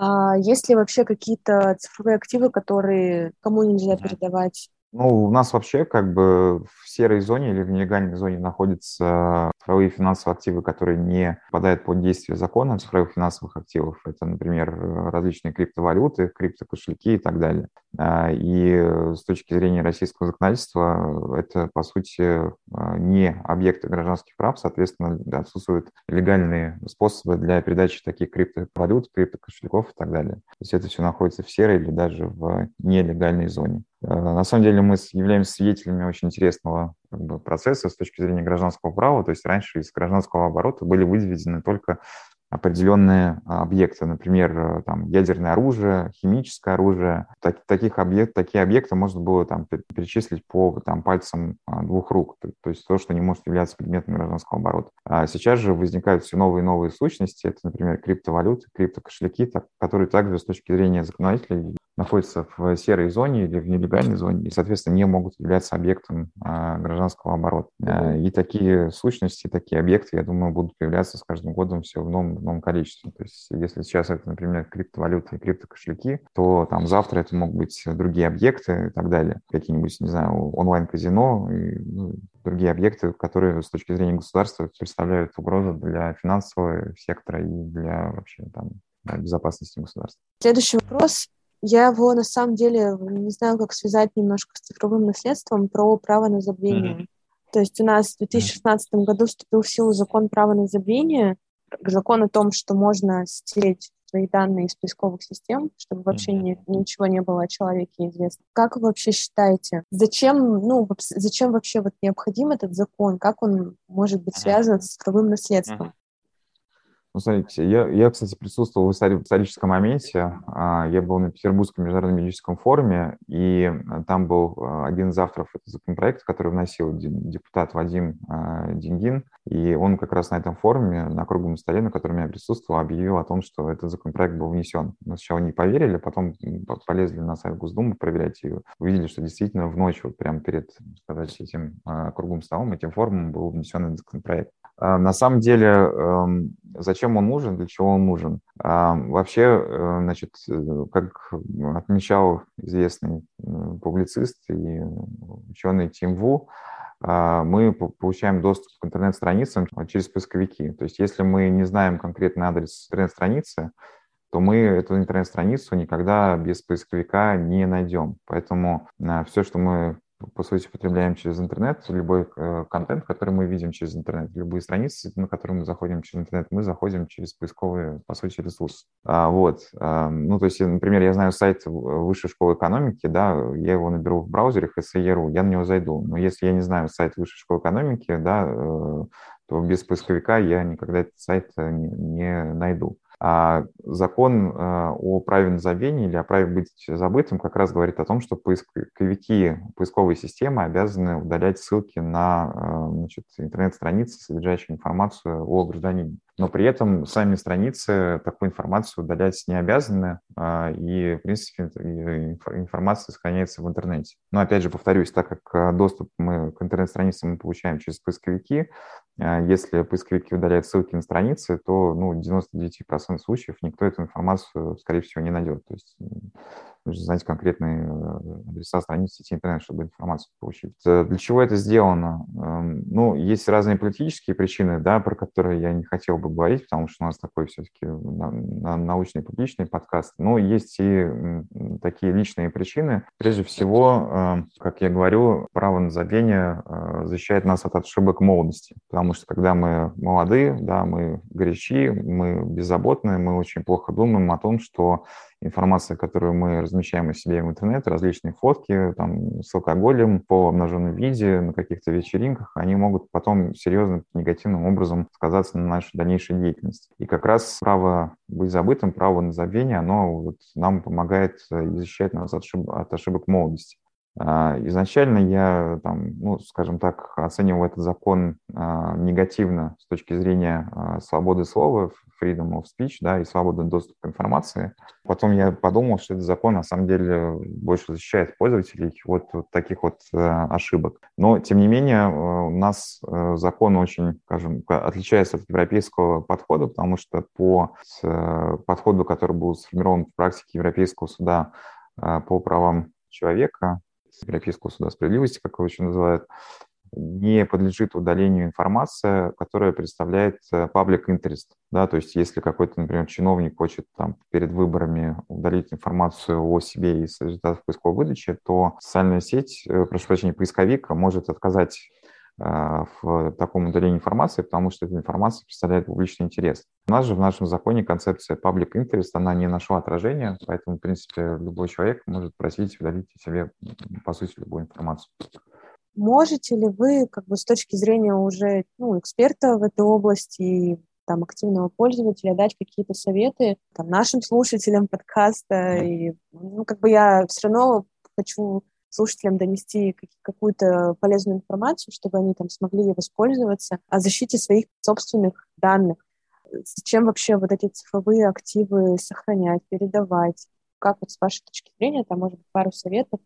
А есть ли вообще какие-то цифровые активы, которые кому нельзя передавать? Ну, у нас вообще как бы в серой зоне или в нелегальной зоне находятся цифровые финансовые активы, которые не попадают под действие закона цифровых финансовых активов. Это, например, различные криптовалюты, криптокошельки и так далее. А, и с точки зрения российского законодательства это, по сути, а, не объекты гражданских прав, соответственно, отсутствуют легальные способы для передачи таких криптовалют, криптокошельков и так далее. То есть это все находится в серой или даже в нелегальной зоне. А, на самом деле мы являемся свидетелями очень интересного как бы, процесса с точки зрения гражданского права. То есть раньше из гражданского оборота были выведены только определенные объекты, например, э, там, ядерное оружие, химическое оружие. Так, таких объект, такие объекты можно было там, перечислить по там, пальцам а, двух рук, то, то есть то, что не может являться предметом гражданского оборота. А сейчас же возникают все новые и новые сущности, это, например, криптовалюты, криптокошельки, так, которые также с точки зрения законодателей находятся в серой зоне или в нелегальной зоне и, соответственно, не могут являться объектом а, гражданского оборота. А, и такие сущности, такие объекты, я думаю, будут появляться с каждым годом все в новом, в новом количестве. То есть если сейчас это, например, криптовалюты и криптокошельки, то там завтра это могут быть другие объекты и так далее. Какие-нибудь, не знаю, онлайн-казино и ну, другие объекты, которые с точки зрения государства представляют угрозу для финансового сектора и для вообще там безопасности государства. Следующий вопрос я его на самом деле не знаю, как связать немножко с цифровым наследством про право на забвение. Mm-hmm. То есть у нас в 2016 mm-hmm. году вступил в силу закон права на забвение, закон о том, что можно стереть свои данные из поисковых систем, чтобы вообще mm-hmm. ни, ничего не было о человеке известно. Как вы вообще считаете, зачем, ну, зачем вообще вот необходим этот закон? Как он может быть связан с цифровым наследством? Ну, смотрите, я, я, кстати, присутствовал в историческом моменте. А, я был на Петербургском международном юридическом форуме, и а, там был а, один из авторов этого законопроекта, который вносил депутат Вадим Дингин, и он как раз на этом форуме, на круглом столе, на котором я присутствовал, объявил о том, что этот законопроект был внесен. Мы сначала не поверили, потом полезли на сайт Госдумы проверять и увидели, что действительно в ночь, вот прямо перед сказать, этим круглым столом, этим форумом был внесен этот законопроект. На самом деле, эм, зачем он нужен, для чего он нужен? Вообще, э, значит, э, как отмечал известный э, публицист и ученый Тим Ву, мы получаем доступ к интернет-страницам через поисковики. То есть если мы не знаем конкретный адрес интернет-страницы, то мы эту интернет-страницу никогда без поисковика не найдем. Поэтому все, что мы по сути, потребляем через интернет, любой э, контент, который мы видим через интернет, любые страницы, на которые мы заходим через интернет, мы заходим через поисковые, по сути, ресурсы. А, вот. А, ну, то есть, например, я знаю сайт Высшей школы экономики, да, я его наберу в браузере SAE.ru, я на него зайду. Но если я не знаю сайт Высшей школы экономики, да, э, то без поисковика я никогда этот сайт э, не, не найду. А закон э, о праве на забвение или о праве быть забытым как раз говорит о том, что поисковики, поисковые системы обязаны удалять ссылки на э, интернет-страницы, содержащие информацию о гражданине. Но при этом сами страницы такую информацию удалять не обязаны, а, и, в принципе, информация сохраняется в интернете. Но, опять же, повторюсь, так как э, доступ мы к интернет-страницам мы получаем через поисковики, а, если поисковики удаляют ссылки на страницы, то ну, 99% случаев никто эту информацию, скорее всего, не найдет. То есть нужно знать конкретные э, адреса страниц сети интернет, чтобы информацию получить. Для чего это сделано? Эм, ну, есть разные политические причины, да, про которые я не хотел бы говорить, потому что у нас такой все-таки научный публичный подкаст. Но есть и такие личные причины. Прежде всего, эм, как я говорю, право на забвение э, защищает нас от ошибок молодости, потому что когда мы молоды, да, мы горячи, мы беззаботны, мы очень плохо думаем о том, что информация, которую мы размещаем о себе в интернете, различные фотки там, с алкоголем по обнаженном виде на каких-то вечеринках, они могут потом серьезно негативным образом сказаться на нашей дальнейшей деятельности. И как раз право быть забытым, право на забвение, оно вот нам помогает э, защищать нас от, ошиб- от ошибок молодости. А, изначально я, там, ну, скажем так, оценивал этот закон а, негативно с точки зрения а, свободы слова, freedom of speech, да, и свободы доступа к информации. Потом я подумал, что этот закон на самом деле больше защищает пользователей от таких вот ошибок. Но, тем не менее, у нас закон очень, скажем, отличается от европейского подхода, потому что по подходу, который был сформирован в практике Европейского суда по правам человека, Европейского суда справедливости, как его еще называют, не подлежит удалению информация, которая представляет э, public interest. Да, то есть если какой-то, например, чиновник хочет там, перед выборами удалить информацию о себе из результатов поисковой выдачи, то социальная сеть, э, прошу прощения, поисковик может отказать в таком удалении информации, потому что эта информация представляет публичный интерес. У нас же в нашем законе концепция public interest, она не нашла отражения, поэтому, в принципе, любой человек может просить удалить себе, по сути, любую информацию. Можете ли вы, как бы с точки зрения уже ну, эксперта в этой области и там, активного пользователя, дать какие-то советы там, нашим слушателям подкаста? И, ну, как бы я все равно хочу слушателям донести какую-то полезную информацию, чтобы они там смогли воспользоваться, о защите своих собственных данных. Зачем вообще вот эти цифровые активы сохранять, передавать? Как вот с вашей точки зрения, там, может быть, пару советов?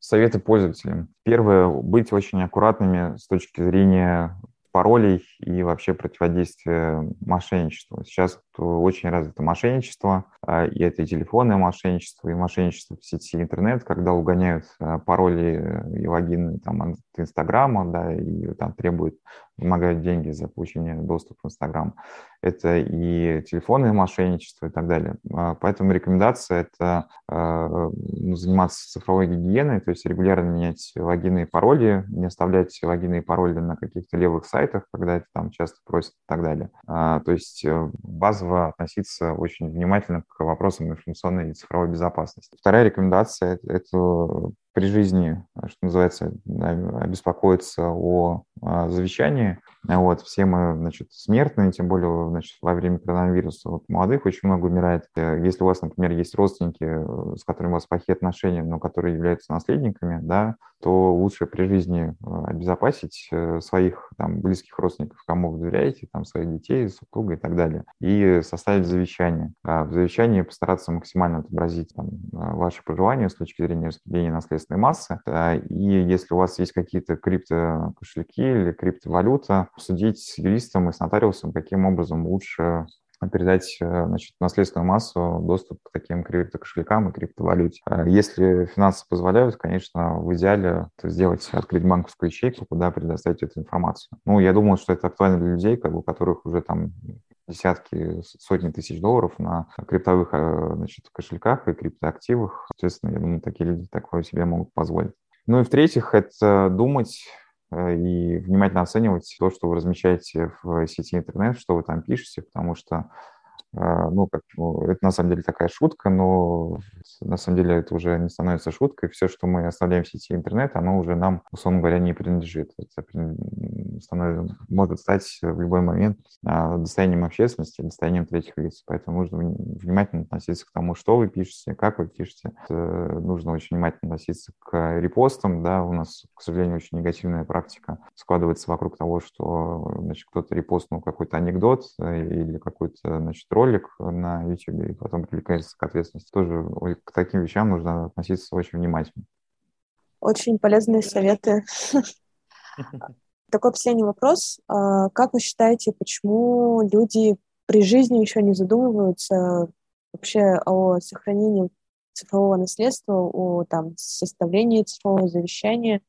Советы пользователям. Первое, быть очень аккуратными с точки зрения паролей и вообще противодействие мошенничеству. Сейчас очень развито мошенничество, а, и это и телефонное мошенничество, и мошенничество в сети интернет, когда угоняют а, пароли и логины там, от Инстаграма, да, и там требуют, вымогают деньги за получение доступа в Инстаграм. Это и телефонное мошенничество и так далее. А, поэтому рекомендация – это ну, заниматься цифровой гигиеной, то есть регулярно менять логины и пароли, не оставлять логины и пароли на каких-то левых сайтах, когда это там часто просят и так далее. То есть э, базово относиться очень внимательно к вопросам информационной и цифровой безопасности. Вторая рекомендация – это при жизни, что называется, беспокоиться о, о завещании. Вот, все мы, значит, смертные, тем более, значит, во время коронавируса вот, молодых очень много умирает. Если у вас, например, есть родственники, с которыми у вас плохие отношения, но которые являются наследниками, да, то лучше при жизни э, обезопасить э, своих там, близких родственников, кому вы доверяете, там, своих детей, супруга и так далее, и составить завещание. А в завещании постараться максимально отобразить там, ваши пожелания с точки зрения распределения наследства критичной массы. И если у вас есть какие-то криптокошельки или криптовалюта, судить с юристом и с нотариусом, каким образом лучше передать значит, наследственную массу доступ к таким криптокошелькам и криптовалюте. Если финансы позволяют, конечно, в идеале сделать, открыть банковскую ячейку, куда предоставить эту информацию. Ну, я думаю, что это актуально для людей, как бы, у которых уже там десятки, сотни тысяч долларов на криптовых э, значит, кошельках и криптоактивах. Соответственно, я думаю, такие люди такое себе могут позволить. Ну и в-третьих, это думать э, и внимательно оценивать то, что вы размещаете в сети интернет, что вы там пишете, потому что ну, как, ну, это на самом деле такая шутка, но на самом деле это уже не становится шуткой. Все, что мы оставляем в сети интернет, оно уже нам, условно говоря, не принадлежит. Это становится, может стать в любой момент а, достоянием общественности, достоянием третьих лиц. Поэтому нужно внимательно относиться к тому, что вы пишете, как вы пишете. Это нужно очень внимательно относиться к репостам. Да, у нас, к сожалению, очень негативная практика складывается вокруг того, что значит, кто-то репостнул какой-то анекдот э, или какой-то значит, ролик на YouTube и потом привлекается к ответственности. Тоже к таким вещам нужно относиться очень внимательно. Очень полезные советы. Такой последний вопрос. А, как вы считаете, почему люди при жизни еще не задумываются вообще о сохранении цифрового наследства, о там, составлении цифрового завещания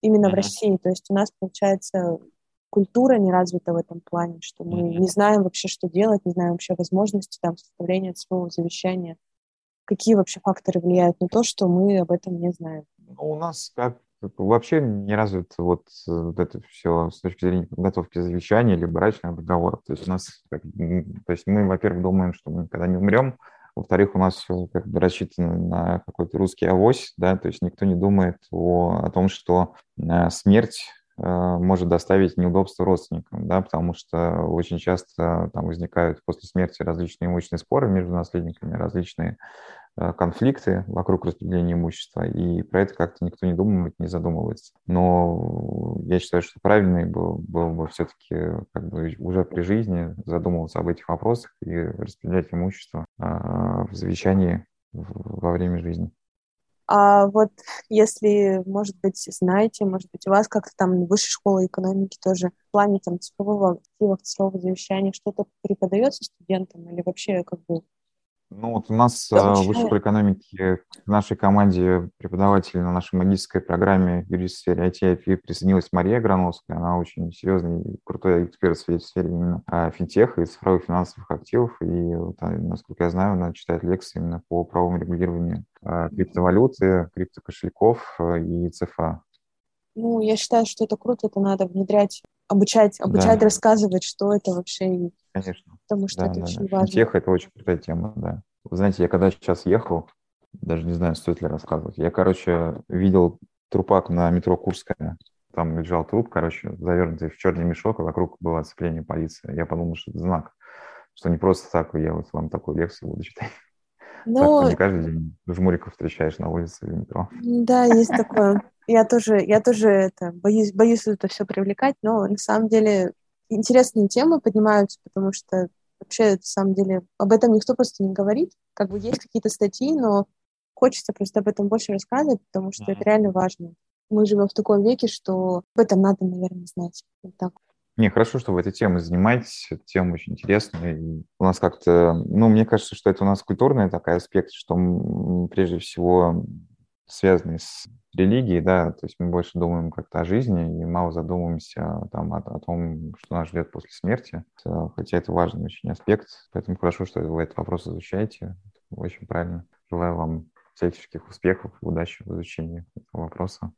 именно mm-hmm. в России. То есть у нас, получается, культура не развита в этом плане, что мы mm-hmm. не знаем вообще, что делать, не знаем вообще возможности там, составления цифрового завещания. Какие вообще факторы влияют на то, что мы об этом не знаем? Ну, у нас как вообще не развит вот, вот это все с точки зрения подготовки завещания или брачного договора. То есть у нас, как, то есть мы, во-первых, думаем, что мы никогда не умрем, во-вторых, у нас все как бы рассчитано на какой-то русский авось, да, то есть никто не думает о, о том, что э, смерть э, может доставить неудобства родственникам, да, потому что очень часто там возникают после смерти различные имущественные споры между наследниками, различные Э, конфликты вокруг распределения имущества, и про это как-то никто не думает, не задумывается. Но я считаю, что правильный был, был бы все-таки как бы уже при жизни задумываться об этих вопросах и распределять имущество а, в завещании во время жизни. А вот если, может быть, знаете, может быть, у вас как-то там высшая школа экономики тоже в плане там цифрового актива, цифрового завещания что-то преподается студентам или вообще как бы ну вот у нас да, в высшей экономике в нашей команде преподавателей на нашей магистрской программе в сфере IT присоединилась Мария Грановская. Она очень серьезный и крутой эксперт в сфере, в сфере именно а, финтеха и цифровых финансовых активов. И, вот, а, насколько я знаю, она читает лекции именно по правовому регулированию а, криптовалюты, криптокошельков и ЦФА. Ну, я считаю, что это круто, это надо внедрять, обучать, обучать, да. рассказывать, что это вообще. Конечно. Потому что да, это да, очень да. важно. Финтех — это очень крутая тема, да. Вы знаете, я когда сейчас ехал, даже не знаю, стоит ли рассказывать, я, короче, видел трупак на метро Курская. Там лежал труп, короче, завернутый в черный мешок, а вокруг было оцепление полиции. Я подумал, что это знак, что не просто так я вот вам такую лекцию буду читать. Но... Так, не каждый день жмуриков встречаешь на улице или метро. Да, есть такое. Я тоже, я тоже это, боюсь, боюсь это все привлекать, но на самом деле интересные темы поднимаются, потому что вообще, на самом деле, об этом никто просто не говорит. Как бы есть какие-то статьи, но хочется просто об этом больше рассказывать, потому что mm-hmm. это реально важно. Мы живем в таком веке, что об этом надо, наверное, знать. Вот так. Не, хорошо, что вы этой темой занимаетесь. Эта тема очень интересная. И у нас как-то, ну, мне кажется, что это у нас культурный такой аспект, что прежде всего связанный с религией, да, то есть мы больше думаем как-то о жизни и мало задумываемся там о, о том, что нас ждет после смерти, хотя это важный очень аспект, поэтому хорошо, что вы этот вопрос изучаете, очень правильно. Желаю вам всяческих успехов и удачи в изучении этого вопроса.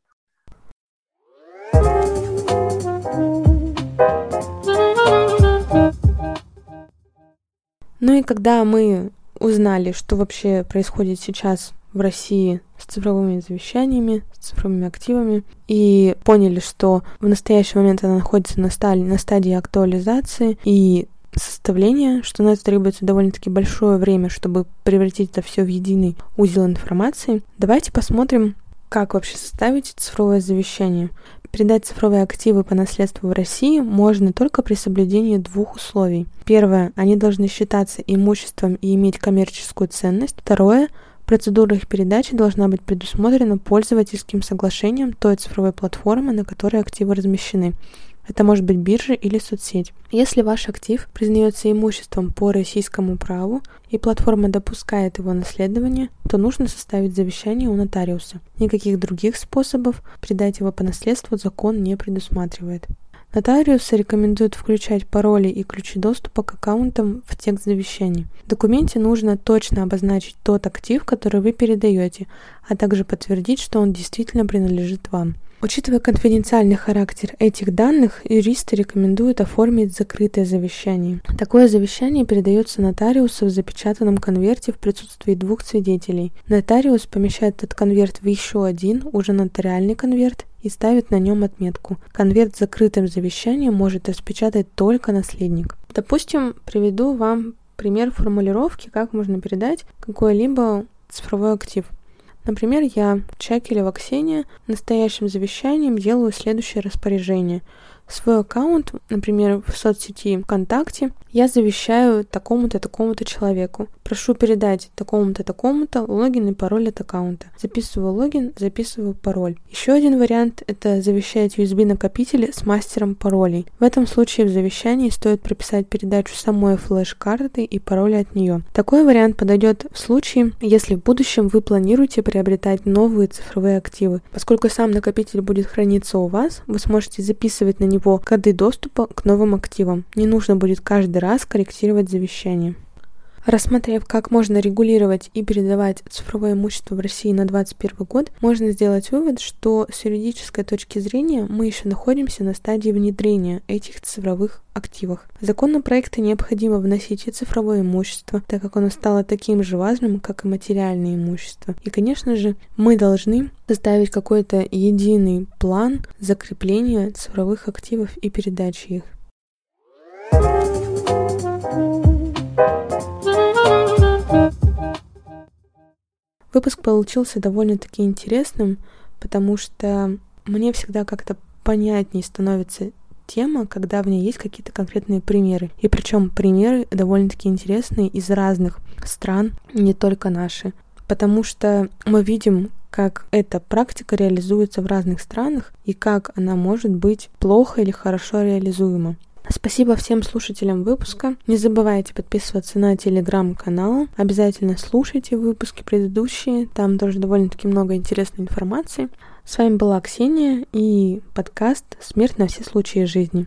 Ну и когда мы узнали, что вообще происходит сейчас в России с цифровыми завещаниями, с цифровыми активами, и поняли, что в настоящий момент она находится на, стадии, на стадии актуализации и составления, что на это требуется довольно-таки большое время, чтобы превратить это все в единый узел информации. Давайте посмотрим, как вообще составить цифровое завещание. Передать цифровые активы по наследству в России можно только при соблюдении двух условий. Первое, они должны считаться имуществом и иметь коммерческую ценность. Второе, Процедура их передачи должна быть предусмотрена пользовательским соглашением той цифровой платформы, на которой активы размещены. Это может быть биржа или соцсеть. Если ваш актив признается имуществом по российскому праву и платформа допускает его наследование, то нужно составить завещание у нотариуса. Никаких других способов передать его по наследству закон не предусматривает. Нотариусы рекомендуют включать пароли и ключи доступа к аккаунтам в текст завещаний. В документе нужно точно обозначить тот актив, который вы передаете, а также подтвердить, что он действительно принадлежит вам. Учитывая конфиденциальный характер этих данных, юристы рекомендуют оформить закрытое завещание. Такое завещание передается нотариусу в запечатанном конверте в присутствии двух свидетелей. Нотариус помещает этот конверт в еще один, уже нотариальный конверт, и ставит на нем отметку. Конверт с закрытым завещанием может распечатать только наследник. Допустим, приведу вам пример формулировки, как можно передать какой-либо цифровой актив. Например, я, Чакелева Ксения, настоящим завещанием делаю следующее распоряжение. Свой аккаунт, например, в соцсети ВКонтакте, я завещаю такому-то, такому-то человеку. Прошу передать такому-то, такому-то логин и пароль от аккаунта. Записываю логин, записываю пароль. Еще один вариант — это завещать USB-накопители с мастером паролей. В этом случае в завещании стоит прописать передачу самой флеш-карты и пароля от нее. Такой вариант подойдет в случае, если в будущем вы планируете приобретать новые цифровые активы. Поскольку сам накопитель будет храниться у вас, вы сможете записывать на него коды доступа к новым активам. Не нужно будет каждый раз корректировать завещание. Рассмотрев, как можно регулировать и передавать цифровое имущество в России на 2021 год, можно сделать вывод, что с юридической точки зрения мы еще находимся на стадии внедрения этих цифровых активов. В законопроекты необходимо вносить и цифровое имущество, так как оно стало таким же важным, как и материальное имущество. И, конечно же, мы должны составить какой-то единый план закрепления цифровых активов и передачи их. Выпуск получился довольно-таки интересным, потому что мне всегда как-то понятнее становится тема, когда в ней есть какие-то конкретные примеры. И причем примеры довольно-таки интересные из разных стран, не только наши. Потому что мы видим, как эта практика реализуется в разных странах и как она может быть плохо или хорошо реализуема. Спасибо всем слушателям выпуска. Не забывайте подписываться на телеграм-канал. Обязательно слушайте выпуски предыдущие. Там тоже довольно-таки много интересной информации. С вами была Ксения и подкаст «Смерть на все случаи жизни».